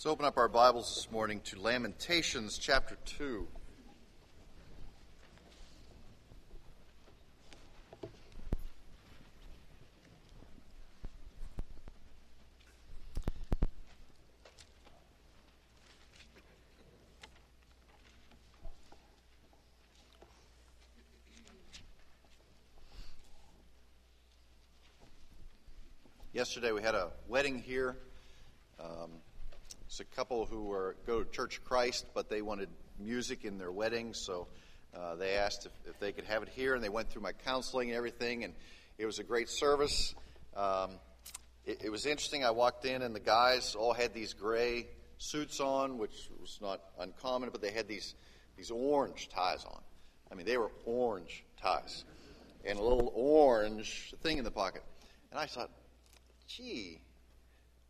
Let's open up our Bibles this morning to Lamentations chapter 2. Yesterday we had a wedding here. Um, a couple who were go to Church Christ, but they wanted music in their wedding, so uh, they asked if, if, they could have it here, and they went through my counseling and everything, and it was a great service. Um, it, it was interesting. I walked in, and the guys all had these gray suits on, which was not uncommon, but they had these these orange ties on. I mean, they were orange ties, and a little orange thing in the pocket. And I thought, gee,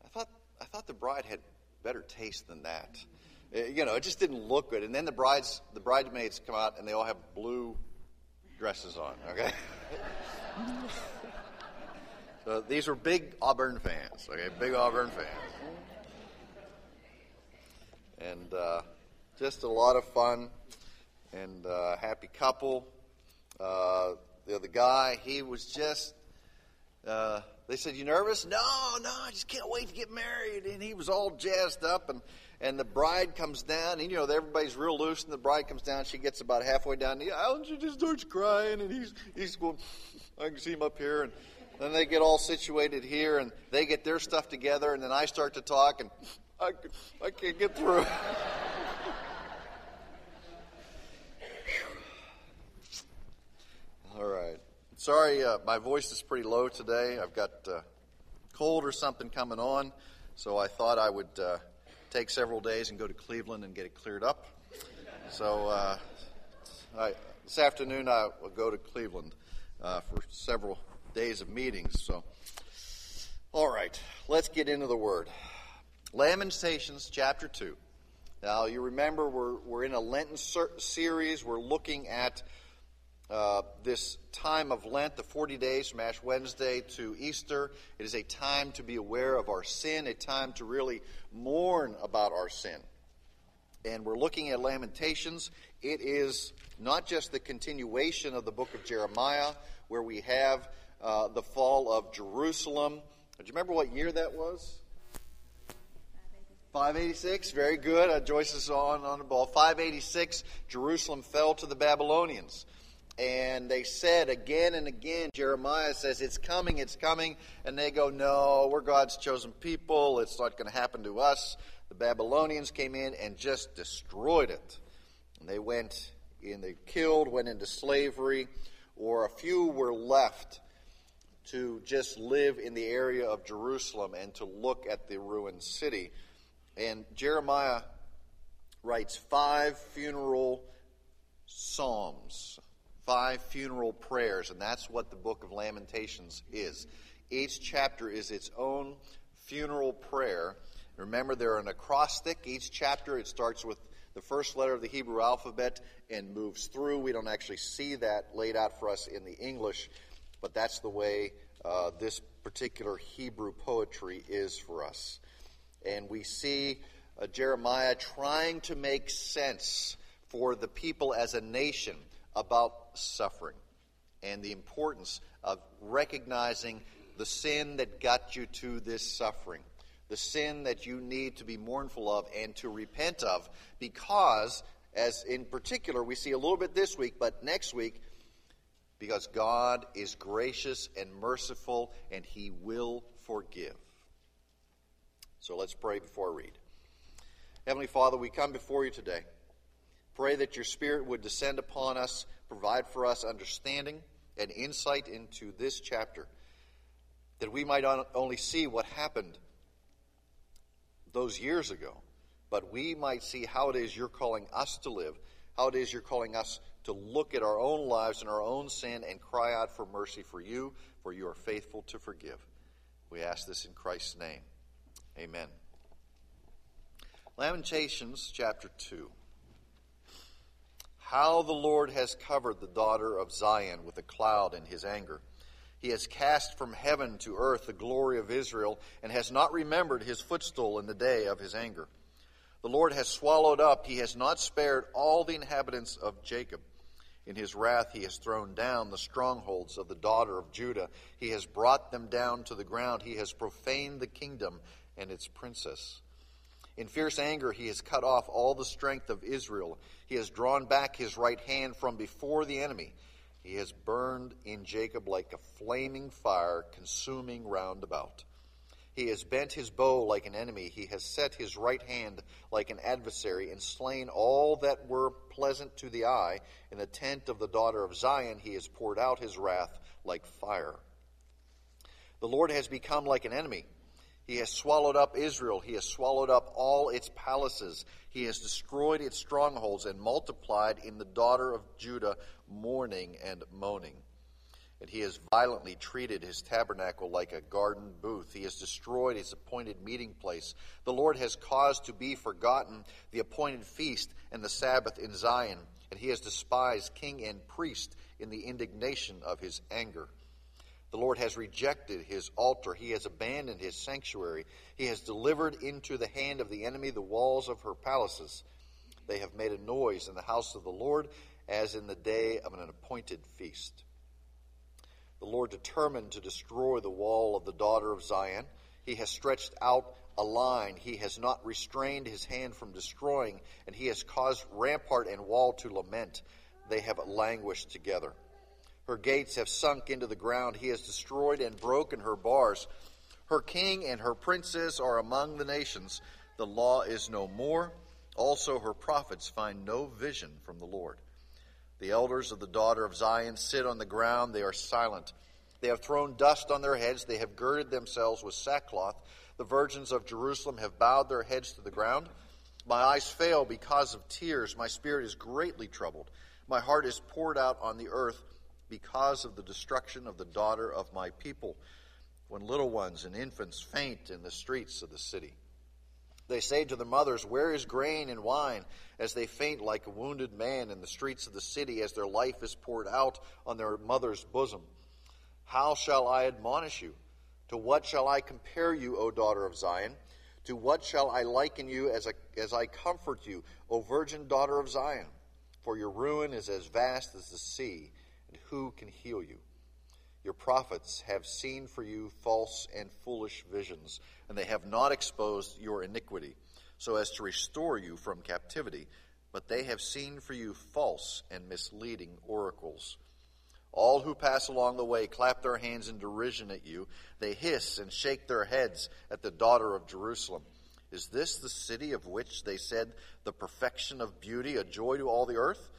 I thought I thought the bride had better taste than that. Uh, you know, it just didn't look good. And then the brides, the bridesmaids come out and they all have blue dresses on. Okay. so these were big Auburn fans. Okay, big Auburn fans. And uh, just a lot of fun and uh, happy couple. Uh, the other guy, he was just uh, they said, You nervous? No, no, I just can't wait to get married. And he was all jazzed up. And, and the bride comes down, and you know, everybody's real loose. And the bride comes down. She gets about halfway down the aisle, and she just starts crying. And he's, he's going, I can see him up here. And then they get all situated here, and they get their stuff together. And then I start to talk, and I, I can't get through. all right. Sorry, uh, my voice is pretty low today. I've got uh, cold or something coming on, so I thought I would uh, take several days and go to Cleveland and get it cleared up. So uh, I, this afternoon I will go to Cleveland uh, for several days of meetings. So, all right, let's get into the Word. Lamentations chapter two. Now you remember we're we're in a Lenten ser- series. We're looking at uh, this time of Lent, the 40 days from Ash Wednesday to Easter. It is a time to be aware of our sin, a time to really mourn about our sin. And we're looking at Lamentations. It is not just the continuation of the book of Jeremiah, where we have uh, the fall of Jerusalem. Do you remember what year that was? 586, very good. Uh, Joyce is on, on the ball. 586, Jerusalem fell to the Babylonians and they said again and again, Jeremiah says, It's coming, it's coming. And they go, No, we're God's chosen people. It's not going to happen to us. The Babylonians came in and just destroyed it. And they went in, they killed, went into slavery, or a few were left to just live in the area of Jerusalem and to look at the ruined city. And Jeremiah writes five funeral psalms five funeral prayers, and that's what the book of Lamentations is. Each chapter is its own funeral prayer. Remember, they're an acrostic. Each chapter, it starts with the first letter of the Hebrew alphabet and moves through. We don't actually see that laid out for us in the English, but that's the way uh, this particular Hebrew poetry is for us. And we see uh, Jeremiah trying to make sense for the people as a nation about suffering and the importance of recognizing the sin that got you to this suffering, the sin that you need to be mournful of and to repent of, because, as in particular, we see a little bit this week, but next week, because God is gracious and merciful and He will forgive. So let's pray before I read. Heavenly Father, we come before you today. Pray that your Spirit would descend upon us, provide for us understanding and insight into this chapter, that we might not only see what happened those years ago, but we might see how it is you're calling us to live, how it is you're calling us to look at our own lives and our own sin and cry out for mercy for you, for you are faithful to forgive. We ask this in Christ's name. Amen. Lamentations chapter 2. How the Lord has covered the daughter of Zion with a cloud in his anger. He has cast from heaven to earth the glory of Israel, and has not remembered his footstool in the day of his anger. The Lord has swallowed up, he has not spared all the inhabitants of Jacob. In his wrath, he has thrown down the strongholds of the daughter of Judah. He has brought them down to the ground. He has profaned the kingdom and its princess. In fierce anger, he has cut off all the strength of Israel. He has drawn back his right hand from before the enemy. He has burned in Jacob like a flaming fire, consuming round about. He has bent his bow like an enemy. He has set his right hand like an adversary, and slain all that were pleasant to the eye. In the tent of the daughter of Zion, he has poured out his wrath like fire. The Lord has become like an enemy. He has swallowed up Israel. He has swallowed up all its palaces. He has destroyed its strongholds and multiplied in the daughter of Judah mourning and moaning. And he has violently treated his tabernacle like a garden booth. He has destroyed his appointed meeting place. The Lord has caused to be forgotten the appointed feast and the Sabbath in Zion. And he has despised king and priest in the indignation of his anger. The Lord has rejected his altar. He has abandoned his sanctuary. He has delivered into the hand of the enemy the walls of her palaces. They have made a noise in the house of the Lord as in the day of an appointed feast. The Lord determined to destroy the wall of the daughter of Zion. He has stretched out a line. He has not restrained his hand from destroying, and he has caused rampart and wall to lament. They have languished together. Her gates have sunk into the ground. He has destroyed and broken her bars. Her king and her princes are among the nations. The law is no more. Also, her prophets find no vision from the Lord. The elders of the daughter of Zion sit on the ground. They are silent. They have thrown dust on their heads. They have girded themselves with sackcloth. The virgins of Jerusalem have bowed their heads to the ground. My eyes fail because of tears. My spirit is greatly troubled. My heart is poured out on the earth because of the destruction of the daughter of my people, when little ones and infants faint in the streets of the city. They say to their mothers, Where is grain and wine? As they faint like a wounded man in the streets of the city, as their life is poured out on their mother's bosom. How shall I admonish you? To what shall I compare you, O daughter of Zion? To what shall I liken you as, a, as I comfort you, O virgin daughter of Zion? For your ruin is as vast as the sea, and who can heal you? Your prophets have seen for you false and foolish visions, and they have not exposed your iniquity, so as to restore you from captivity, but they have seen for you false and misleading oracles. All who pass along the way clap their hands in derision at you. They hiss and shake their heads at the daughter of Jerusalem. Is this the city of which they said, the perfection of beauty, a joy to all the earth?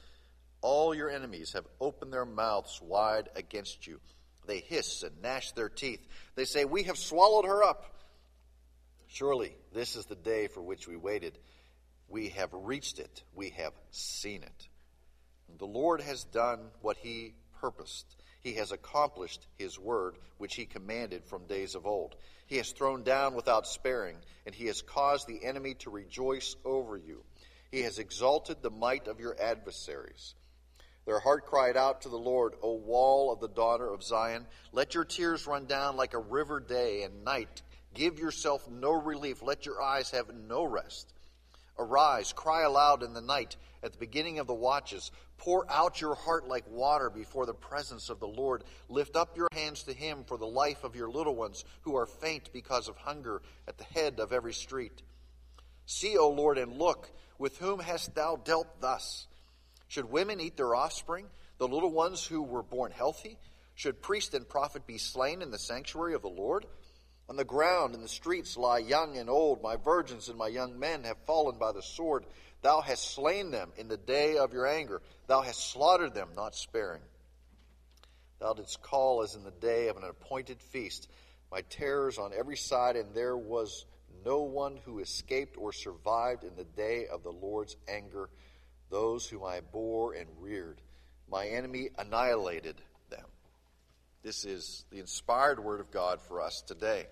All your enemies have opened their mouths wide against you. They hiss and gnash their teeth. They say, We have swallowed her up. Surely this is the day for which we waited. We have reached it. We have seen it. The Lord has done what he purposed. He has accomplished his word, which he commanded from days of old. He has thrown down without sparing, and he has caused the enemy to rejoice over you. He has exalted the might of your adversaries. Their heart cried out to the Lord, O wall of the daughter of Zion, let your tears run down like a river day and night. Give yourself no relief. Let your eyes have no rest. Arise, cry aloud in the night at the beginning of the watches. Pour out your heart like water before the presence of the Lord. Lift up your hands to him for the life of your little ones who are faint because of hunger at the head of every street. See, O Lord, and look, with whom hast thou dealt thus? Should women eat their offspring, the little ones who were born healthy? Should priest and prophet be slain in the sanctuary of the Lord? On the ground in the streets lie young and old. My virgins and my young men have fallen by the sword. Thou hast slain them in the day of your anger. Thou hast slaughtered them, not sparing. Thou didst call as in the day of an appointed feast. My terrors on every side, and there was no one who escaped or survived in the day of the Lord's anger those whom I bore and reared. My enemy annihilated them. This is the inspired word of God for us today.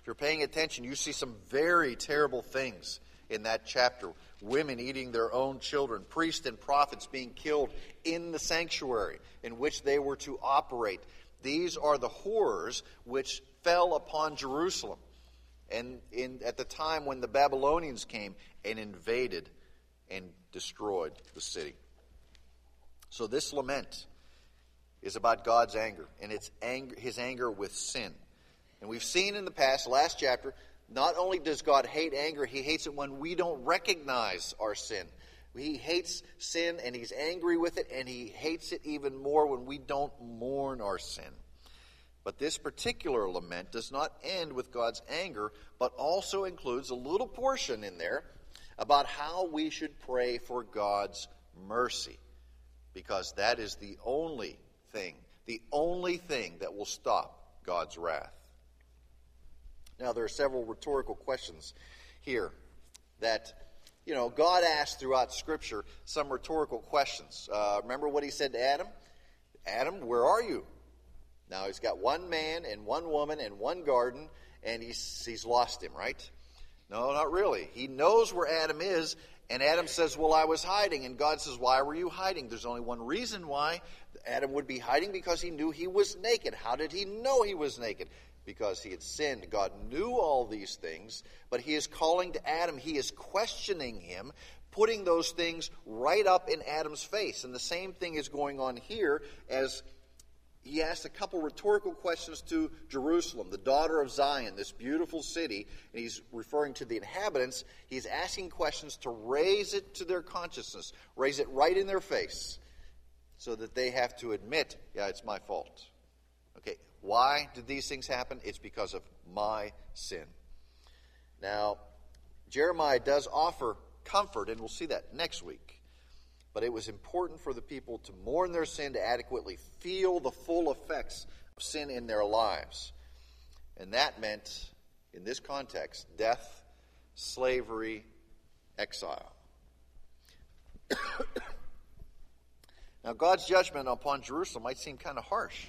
If you're paying attention, you see some very terrible things in that chapter. Women eating their own children, priests and prophets being killed in the sanctuary in which they were to operate. These are the horrors which fell upon Jerusalem. and in, at the time when the Babylonians came and invaded and destroyed the city. So this lament is about God's anger, and it's anger, his anger with sin. And we've seen in the past, last chapter, not only does God hate anger, he hates it when we don't recognize our sin. He hates sin and he's angry with it, and he hates it even more when we don't mourn our sin. But this particular lament does not end with God's anger, but also includes a little portion in there about how we should pray for God's mercy, because that is the only thing, the only thing that will stop God's wrath. Now, there are several rhetorical questions here that, you know, God asked throughout Scripture some rhetorical questions. Uh, remember what he said to Adam? Adam, where are you? Now, he's got one man and one woman and one garden, and he's, he's lost him, right? No, not really. He knows where Adam is, and Adam says, Well, I was hiding. And God says, Why were you hiding? There's only one reason why Adam would be hiding because he knew he was naked. How did he know he was naked? because he had sinned. God knew all these things, but he is calling to Adam. He is questioning him, putting those things right up in Adam's face. And the same thing is going on here as he asked a couple rhetorical questions to Jerusalem, the daughter of Zion, this beautiful city, and he's referring to the inhabitants. He's asking questions to raise it to their consciousness, raise it right in their face, so that they have to admit, yeah, it's my fault. Okay, why did these things happen? It's because of my sin. Now, Jeremiah does offer comfort, and we'll see that next week. But it was important for the people to mourn their sin, to adequately feel the full effects of sin in their lives. And that meant, in this context, death, slavery, exile. now, God's judgment upon Jerusalem might seem kind of harsh.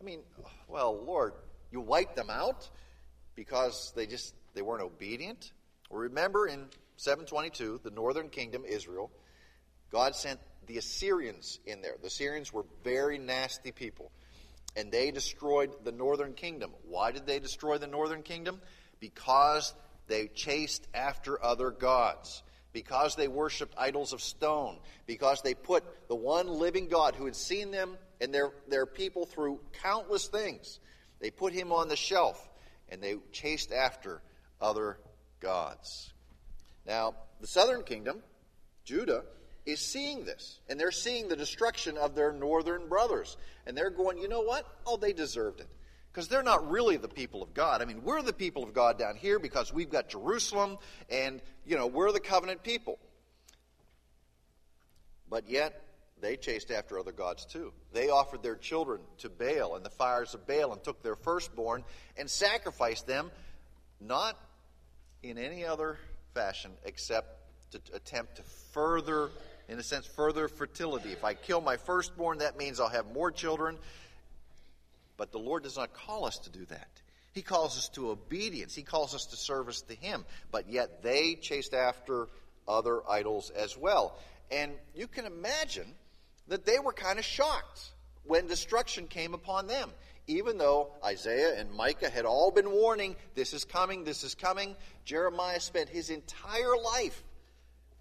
I mean, well, Lord, you wiped them out because they just they weren't obedient. Remember in 722, the northern kingdom, Israel, God sent the Assyrians in there. The Assyrians were very nasty people, and they destroyed the northern kingdom. Why did they destroy the northern kingdom? Because they chased after other gods because they worshiped idols of stone, because they put the one living God who had seen them and their, their people through countless things, they put him on the shelf and they chased after other gods. Now, the southern kingdom, Judah, is seeing this, and they're seeing the destruction of their northern brothers. And they're going, you know what? Oh, they deserved it because they're not really the people of God. I mean, we're the people of God down here because we've got Jerusalem and, you know, we're the covenant people. But yet, they chased after other gods too. They offered their children to Baal and the fires of Baal and took their firstborn and sacrificed them, not in any other fashion except to attempt to further, in a sense, further fertility. If I kill my firstborn, that means I'll have more children. But the Lord does not call us to do that. He calls us to obedience. He calls us to service to Him. But yet they chased after other idols as well. And you can imagine that they were kind of shocked when destruction came upon them. Even though Isaiah and Micah had all been warning, this is coming, this is coming, Jeremiah spent his entire life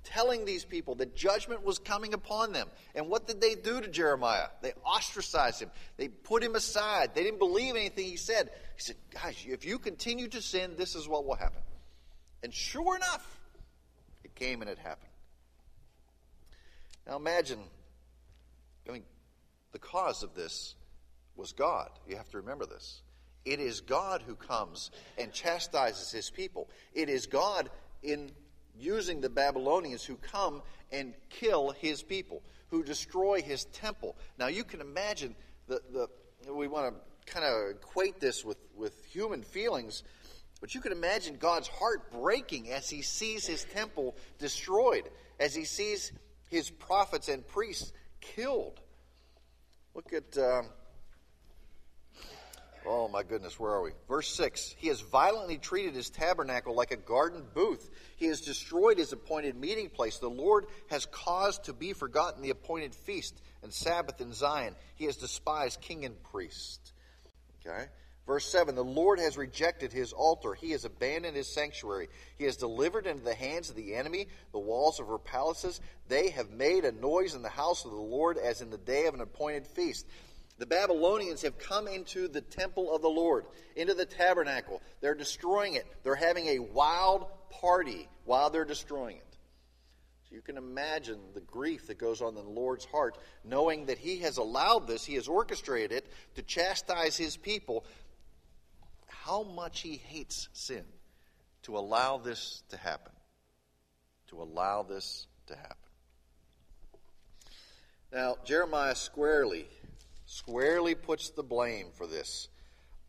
telling these people that judgment was coming upon them. And what did they do to Jeremiah? They ostracized him. They put him aside. They didn't believe anything he said. He said, Guys, if you continue to sin, this is what will happen. And sure enough, it came and it happened. Now imagine, I mean, the cause of this was God. You have to remember this. It is God who comes and chastises his people. It is God in using the Babylonians who come and kill his people, who destroy his temple. Now you can imagine the, the we want to kind of equate this with, with human feelings, but you can imagine God's heart breaking as he sees his temple destroyed, as he sees his prophets and priests killed. Look at uh, Oh my goodness, where are we? Verse 6 He has violently treated his tabernacle like a garden booth. He has destroyed his appointed meeting place. The Lord has caused to be forgotten the appointed feast and Sabbath in Zion. He has despised king and priest. Okay? Verse 7 The Lord has rejected his altar. He has abandoned his sanctuary. He has delivered into the hands of the enemy the walls of her palaces. They have made a noise in the house of the Lord as in the day of an appointed feast. The Babylonians have come into the temple of the Lord, into the tabernacle. They're destroying it. They're having a wild party while they're destroying it. So you can imagine the grief that goes on in the Lord's heart, knowing that He has allowed this, He has orchestrated it to chastise His people, how much he hates sin to allow this to happen. To allow this to happen. Now, Jeremiah squarely, squarely puts the blame for this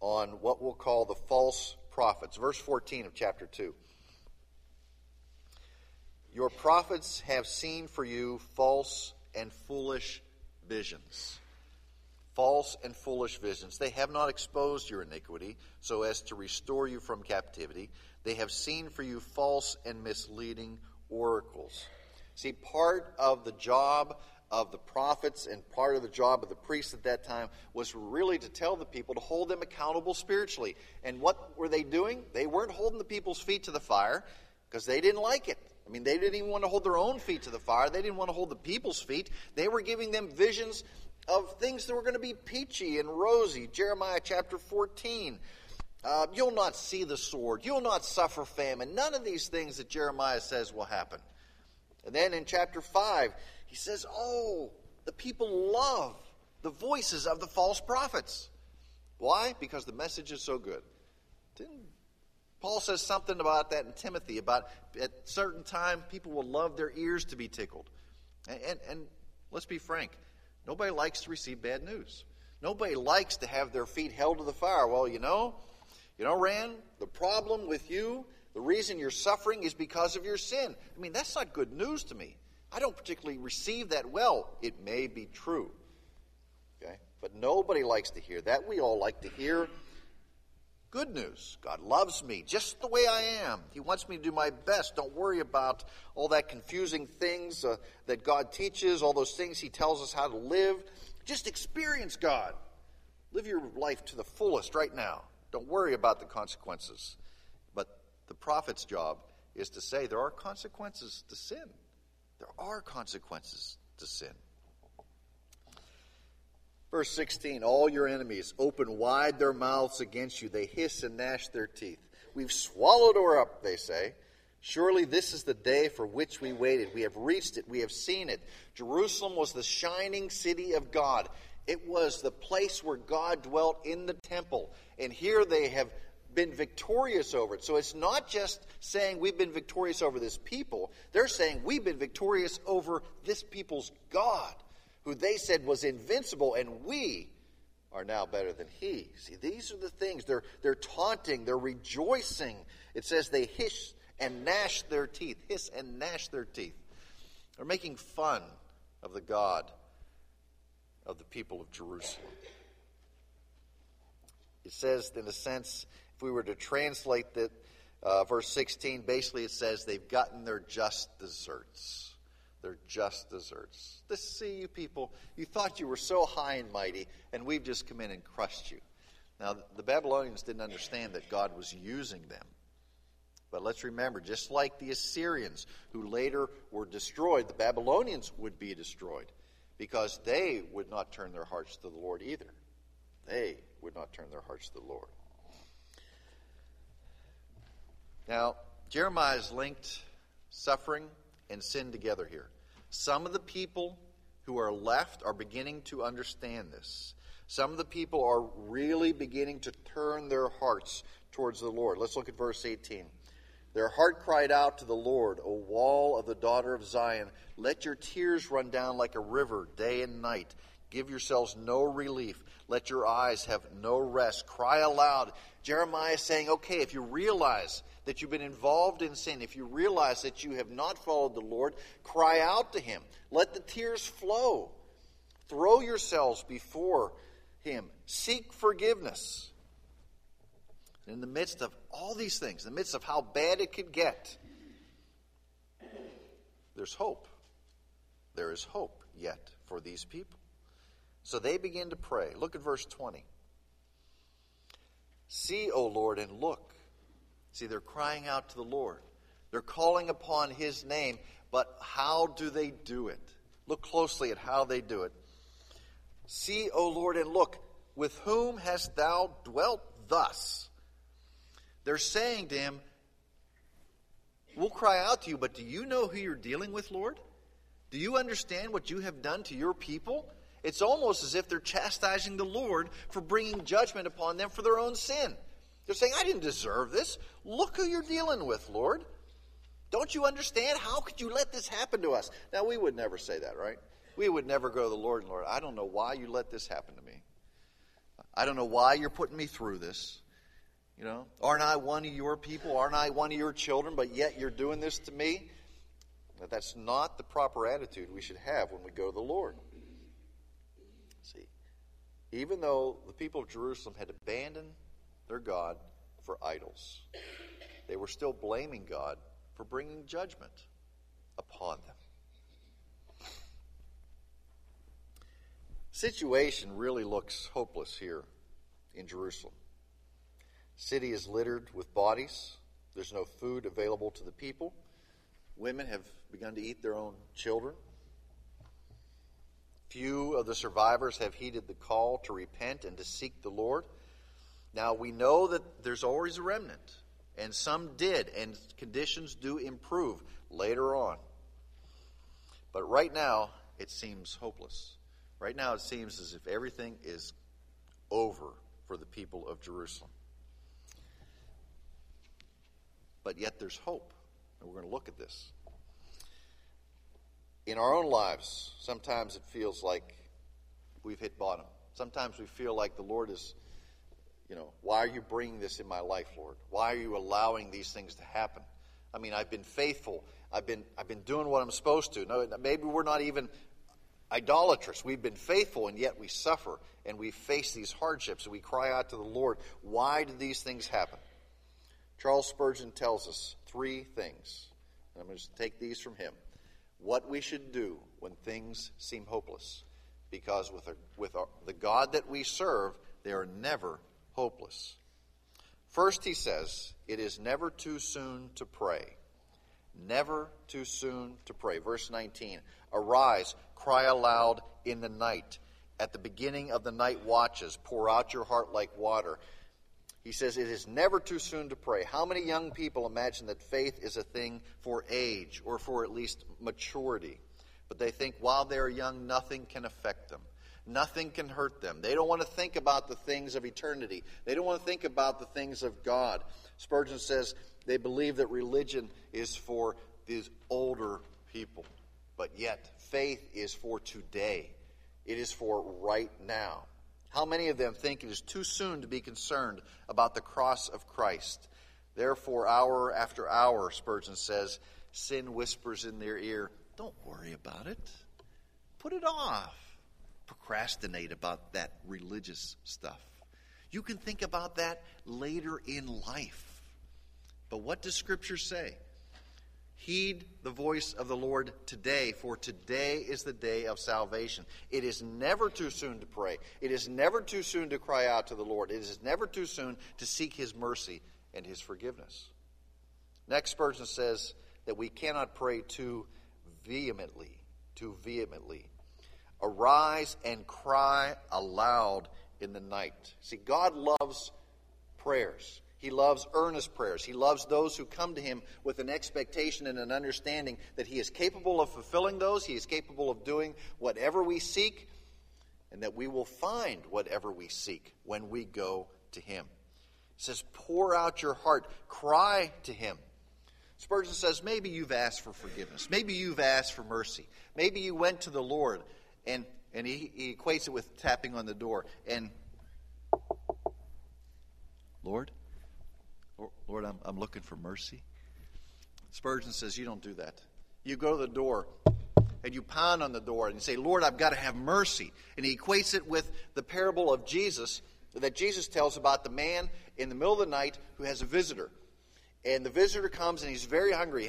on what we'll call the false prophets. Verse 14 of chapter 2. Your prophets have seen for you false and foolish visions false and foolish visions. They have not exposed your iniquity so as to restore you from captivity. They have seen for you false and misleading oracles. See, part of the job of the prophets and part of the job of the priests at that time was really to tell the people to hold them accountable spiritually. And what were they doing? They weren't holding the people's feet to the fire because they didn't like it. I mean, they didn't even want to hold their own feet to the fire. They didn't want to hold the people's feet. They were giving them visions of things that were going to be peachy and rosy. Jeremiah chapter 14. Uh, you'll not see the sword. You'll not suffer famine. None of these things that Jeremiah says will happen. And then in chapter 5, he says, Oh, the people love the voices of the false prophets. Why? Because the message is so good. Didn't Paul says something about that in Timothy about at certain time people will love their ears to be tickled. And, and, and let's be frank, Nobody likes to receive bad news. Nobody likes to have their feet held to the fire. Well, you know, you know, Rand, the problem with you, the reason you're suffering is because of your sin. I mean, that's not good news to me. I don't particularly receive that well. It may be true. Okay? But nobody likes to hear that. We all like to hear Good news. God loves me just the way I am. He wants me to do my best. Don't worry about all that confusing things uh, that God teaches, all those things He tells us how to live. Just experience God. Live your life to the fullest right now. Don't worry about the consequences. But the prophet's job is to say there are consequences to sin. There are consequences to sin. Verse 16 All your enemies open wide their mouths against you. They hiss and gnash their teeth. We've swallowed her up, they say. Surely this is the day for which we waited. We have reached it. We have seen it. Jerusalem was the shining city of God. It was the place where God dwelt in the temple. And here they have been victorious over it. So it's not just saying we've been victorious over this people, they're saying we've been victorious over this people's God who they said was invincible, and we are now better than he. See, these are the things. They're, they're taunting, they're rejoicing. It says they hiss and gnash their teeth. Hiss and gnash their teeth. They're making fun of the God of the people of Jerusalem. It says, in a sense, if we were to translate that, uh, verse 16, basically it says they've gotten their just deserts. They're just deserts. This, see, you people, you thought you were so high and mighty, and we've just come in and crushed you. Now, the Babylonians didn't understand that God was using them. But let's remember, just like the Assyrians, who later were destroyed, the Babylonians would be destroyed because they would not turn their hearts to the Lord either. They would not turn their hearts to the Lord. Now, Jeremiah is linked suffering and sin together here. Some of the people who are left are beginning to understand this. Some of the people are really beginning to turn their hearts towards the Lord. Let's look at verse 18. Their heart cried out to the Lord, O wall of the daughter of Zion, let your tears run down like a river day and night. Give yourselves no relief. Let your eyes have no rest. Cry aloud. Jeremiah is saying, okay, if you realize that you've been involved in sin, if you realize that you have not followed the Lord, cry out to Him. Let the tears flow. Throw yourselves before Him. Seek forgiveness. In the midst of all these things, in the midst of how bad it could get, there's hope. There is hope yet for these people. So they begin to pray. Look at verse 20. See, O Lord, and look. See, they're crying out to the Lord. They're calling upon his name, but how do they do it? Look closely at how they do it. See, O Lord, and look, with whom hast thou dwelt thus? They're saying to him, We'll cry out to you, but do you know who you're dealing with, Lord? Do you understand what you have done to your people? It's almost as if they're chastising the Lord for bringing judgment upon them for their own sin. They're saying, I didn't deserve this. Look who you're dealing with, Lord. Don't you understand? How could you let this happen to us? Now, we would never say that, right? We would never go to the Lord and Lord, I don't know why you let this happen to me. I don't know why you're putting me through this. You know, aren't I one of your people? Aren't I one of your children? But yet you're doing this to me? That's not the proper attitude we should have when we go to the Lord. See, even though the people of Jerusalem had abandoned their God for idols, they were still blaming God for bringing judgment upon them. Situation really looks hopeless here in Jerusalem. City is littered with bodies. There's no food available to the people. Women have begun to eat their own children. Few of the survivors have heeded the call to repent and to seek the Lord. Now, we know that there's always a remnant, and some did, and conditions do improve later on. But right now, it seems hopeless. Right now, it seems as if everything is over for the people of Jerusalem. But yet, there's hope. And we're going to look at this. In our own lives, sometimes it feels like we've hit bottom. Sometimes we feel like the Lord is, you know, why are you bringing this in my life, Lord? Why are you allowing these things to happen? I mean, I've been faithful. I've been, I've been doing what I'm supposed to. No, maybe we're not even idolatrous. We've been faithful, and yet we suffer and we face these hardships, and we cry out to the Lord, why did these things happen? Charles Spurgeon tells us three things. And I'm going to take these from him. What we should do when things seem hopeless. Because with, a, with our, the God that we serve, they are never hopeless. First, he says, it is never too soon to pray. Never too soon to pray. Verse 19 Arise, cry aloud in the night. At the beginning of the night watches, pour out your heart like water. He says, It is never too soon to pray. How many young people imagine that faith is a thing for age or for at least maturity? But they think while they're young, nothing can affect them. Nothing can hurt them. They don't want to think about the things of eternity. They don't want to think about the things of God. Spurgeon says they believe that religion is for these older people. But yet, faith is for today, it is for right now. How many of them think it is too soon to be concerned about the cross of Christ? Therefore, hour after hour, Spurgeon says, sin whispers in their ear, Don't worry about it. Put it off. Procrastinate about that religious stuff. You can think about that later in life. But what does Scripture say? Heed the voice of the Lord today, for today is the day of salvation. It is never too soon to pray. It is never too soon to cry out to the Lord. It is never too soon to seek His mercy and His forgiveness. Next, Spurgeon says that we cannot pray too vehemently. Too vehemently. Arise and cry aloud in the night. See, God loves prayers. He loves earnest prayers. He loves those who come to him with an expectation and an understanding that he is capable of fulfilling those, he is capable of doing whatever we seek, and that we will find whatever we seek when we go to him. He says, Pour out your heart, cry to him. Spurgeon says, maybe you've asked for forgiveness. Maybe you've asked for mercy. Maybe you went to the Lord, and, and he, he equates it with tapping on the door. And, Lord, Lord, I'm, I'm looking for mercy. Spurgeon says, You don't do that. You go to the door and you pound on the door and you say, Lord, I've got to have mercy. And he equates it with the parable of Jesus that Jesus tells about the man in the middle of the night who has a visitor. And the visitor comes and he's very hungry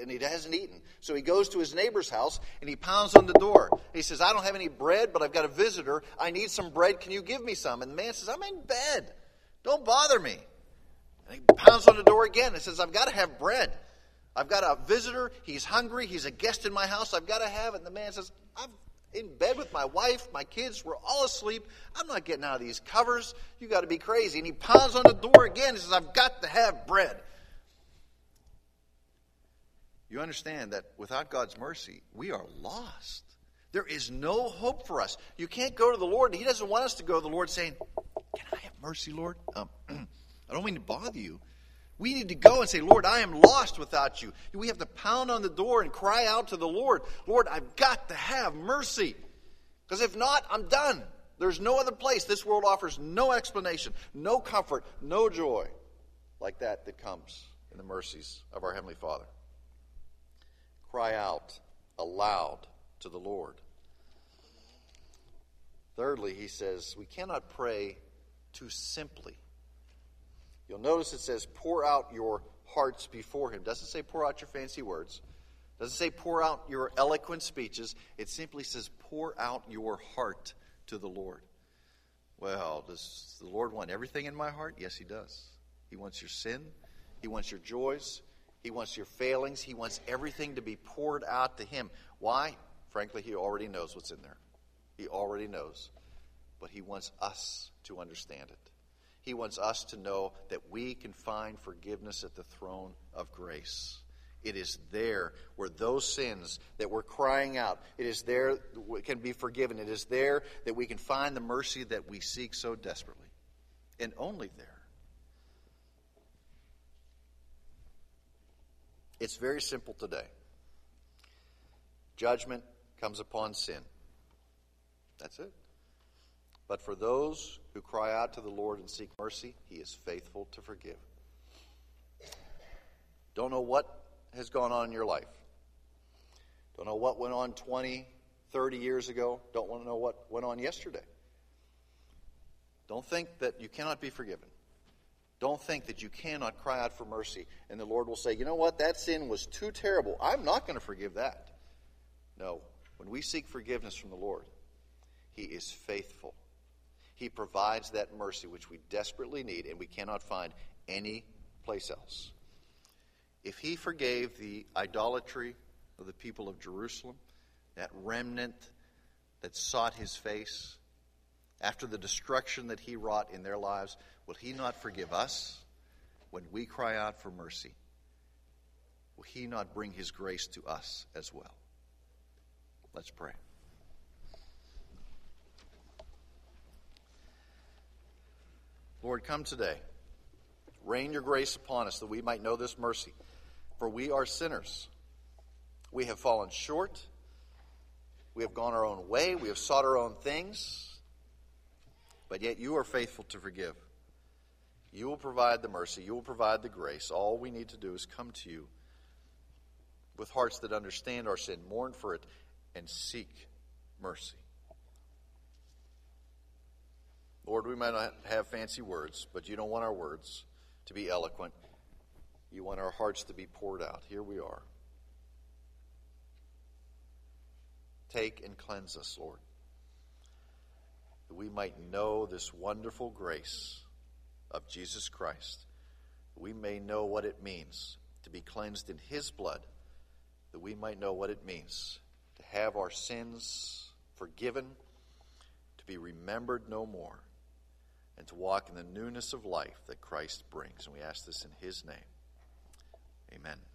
and he hasn't eaten. So he goes to his neighbor's house and he pounds on the door. He says, I don't have any bread, but I've got a visitor. I need some bread. Can you give me some? And the man says, I'm in bed. Don't bother me. And he pounds on the door again and says, I've got to have bread. I've got a visitor. He's hungry. He's a guest in my house. I've got to have it. And the man says, I'm in bed with my wife. My kids were all asleep. I'm not getting out of these covers. You got to be crazy. And he pounds on the door again and says, I've got to have bread. You understand that without God's mercy, we are lost. There is no hope for us. You can't go to the Lord. He doesn't want us to go to the Lord saying, Can I have mercy, Lord? Um, I don't mean to bother you. We need to go and say, Lord, I am lost without you. We have to pound on the door and cry out to the Lord, Lord, I've got to have mercy. Because if not, I'm done. There's no other place. This world offers no explanation, no comfort, no joy like that that comes in the mercies of our Heavenly Father. Cry out aloud to the Lord. Thirdly, he says, we cannot pray too simply. You'll notice it says, pour out your hearts before him. Doesn't say pour out your fancy words. Doesn't say pour out your eloquent speeches. It simply says pour out your heart to the Lord. Well, does the Lord want everything in my heart? Yes, he does. He wants your sin. He wants your joys. He wants your failings. He wants everything to be poured out to him. Why? Frankly, he already knows what's in there. He already knows. But he wants us to understand it. He wants us to know that we can find forgiveness at the throne of grace. It is there where those sins that we're crying out, it is there can be forgiven. It is there that we can find the mercy that we seek so desperately. And only there. It's very simple today. Judgment comes upon sin. That's it. But for those who cry out to the Lord and seek mercy, He is faithful to forgive. Don't know what has gone on in your life. Don't know what went on 20, 30 years ago. Don't want to know what went on yesterday. Don't think that you cannot be forgiven. Don't think that you cannot cry out for mercy and the Lord will say, you know what, that sin was too terrible. I'm not going to forgive that. No. When we seek forgiveness from the Lord, He is faithful he provides that mercy which we desperately need and we cannot find any place else. If He forgave the idolatry of the people of Jerusalem, that remnant that sought His face, after the destruction that He wrought in their lives, will He not forgive us when we cry out for mercy? Will He not bring His grace to us as well? Let's pray. Lord, come today. Rain your grace upon us that we might know this mercy. For we are sinners. We have fallen short. We have gone our own way. We have sought our own things. But yet you are faithful to forgive. You will provide the mercy. You will provide the grace. All we need to do is come to you with hearts that understand our sin, mourn for it, and seek mercy. Lord, we might not have fancy words, but you don't want our words to be eloquent. You want our hearts to be poured out. Here we are. Take and cleanse us, Lord, that we might know this wonderful grace of Jesus Christ. That we may know what it means to be cleansed in His blood, that we might know what it means to have our sins forgiven, to be remembered no more and to walk in the newness of life that Christ brings. And we ask this in his name. Amen.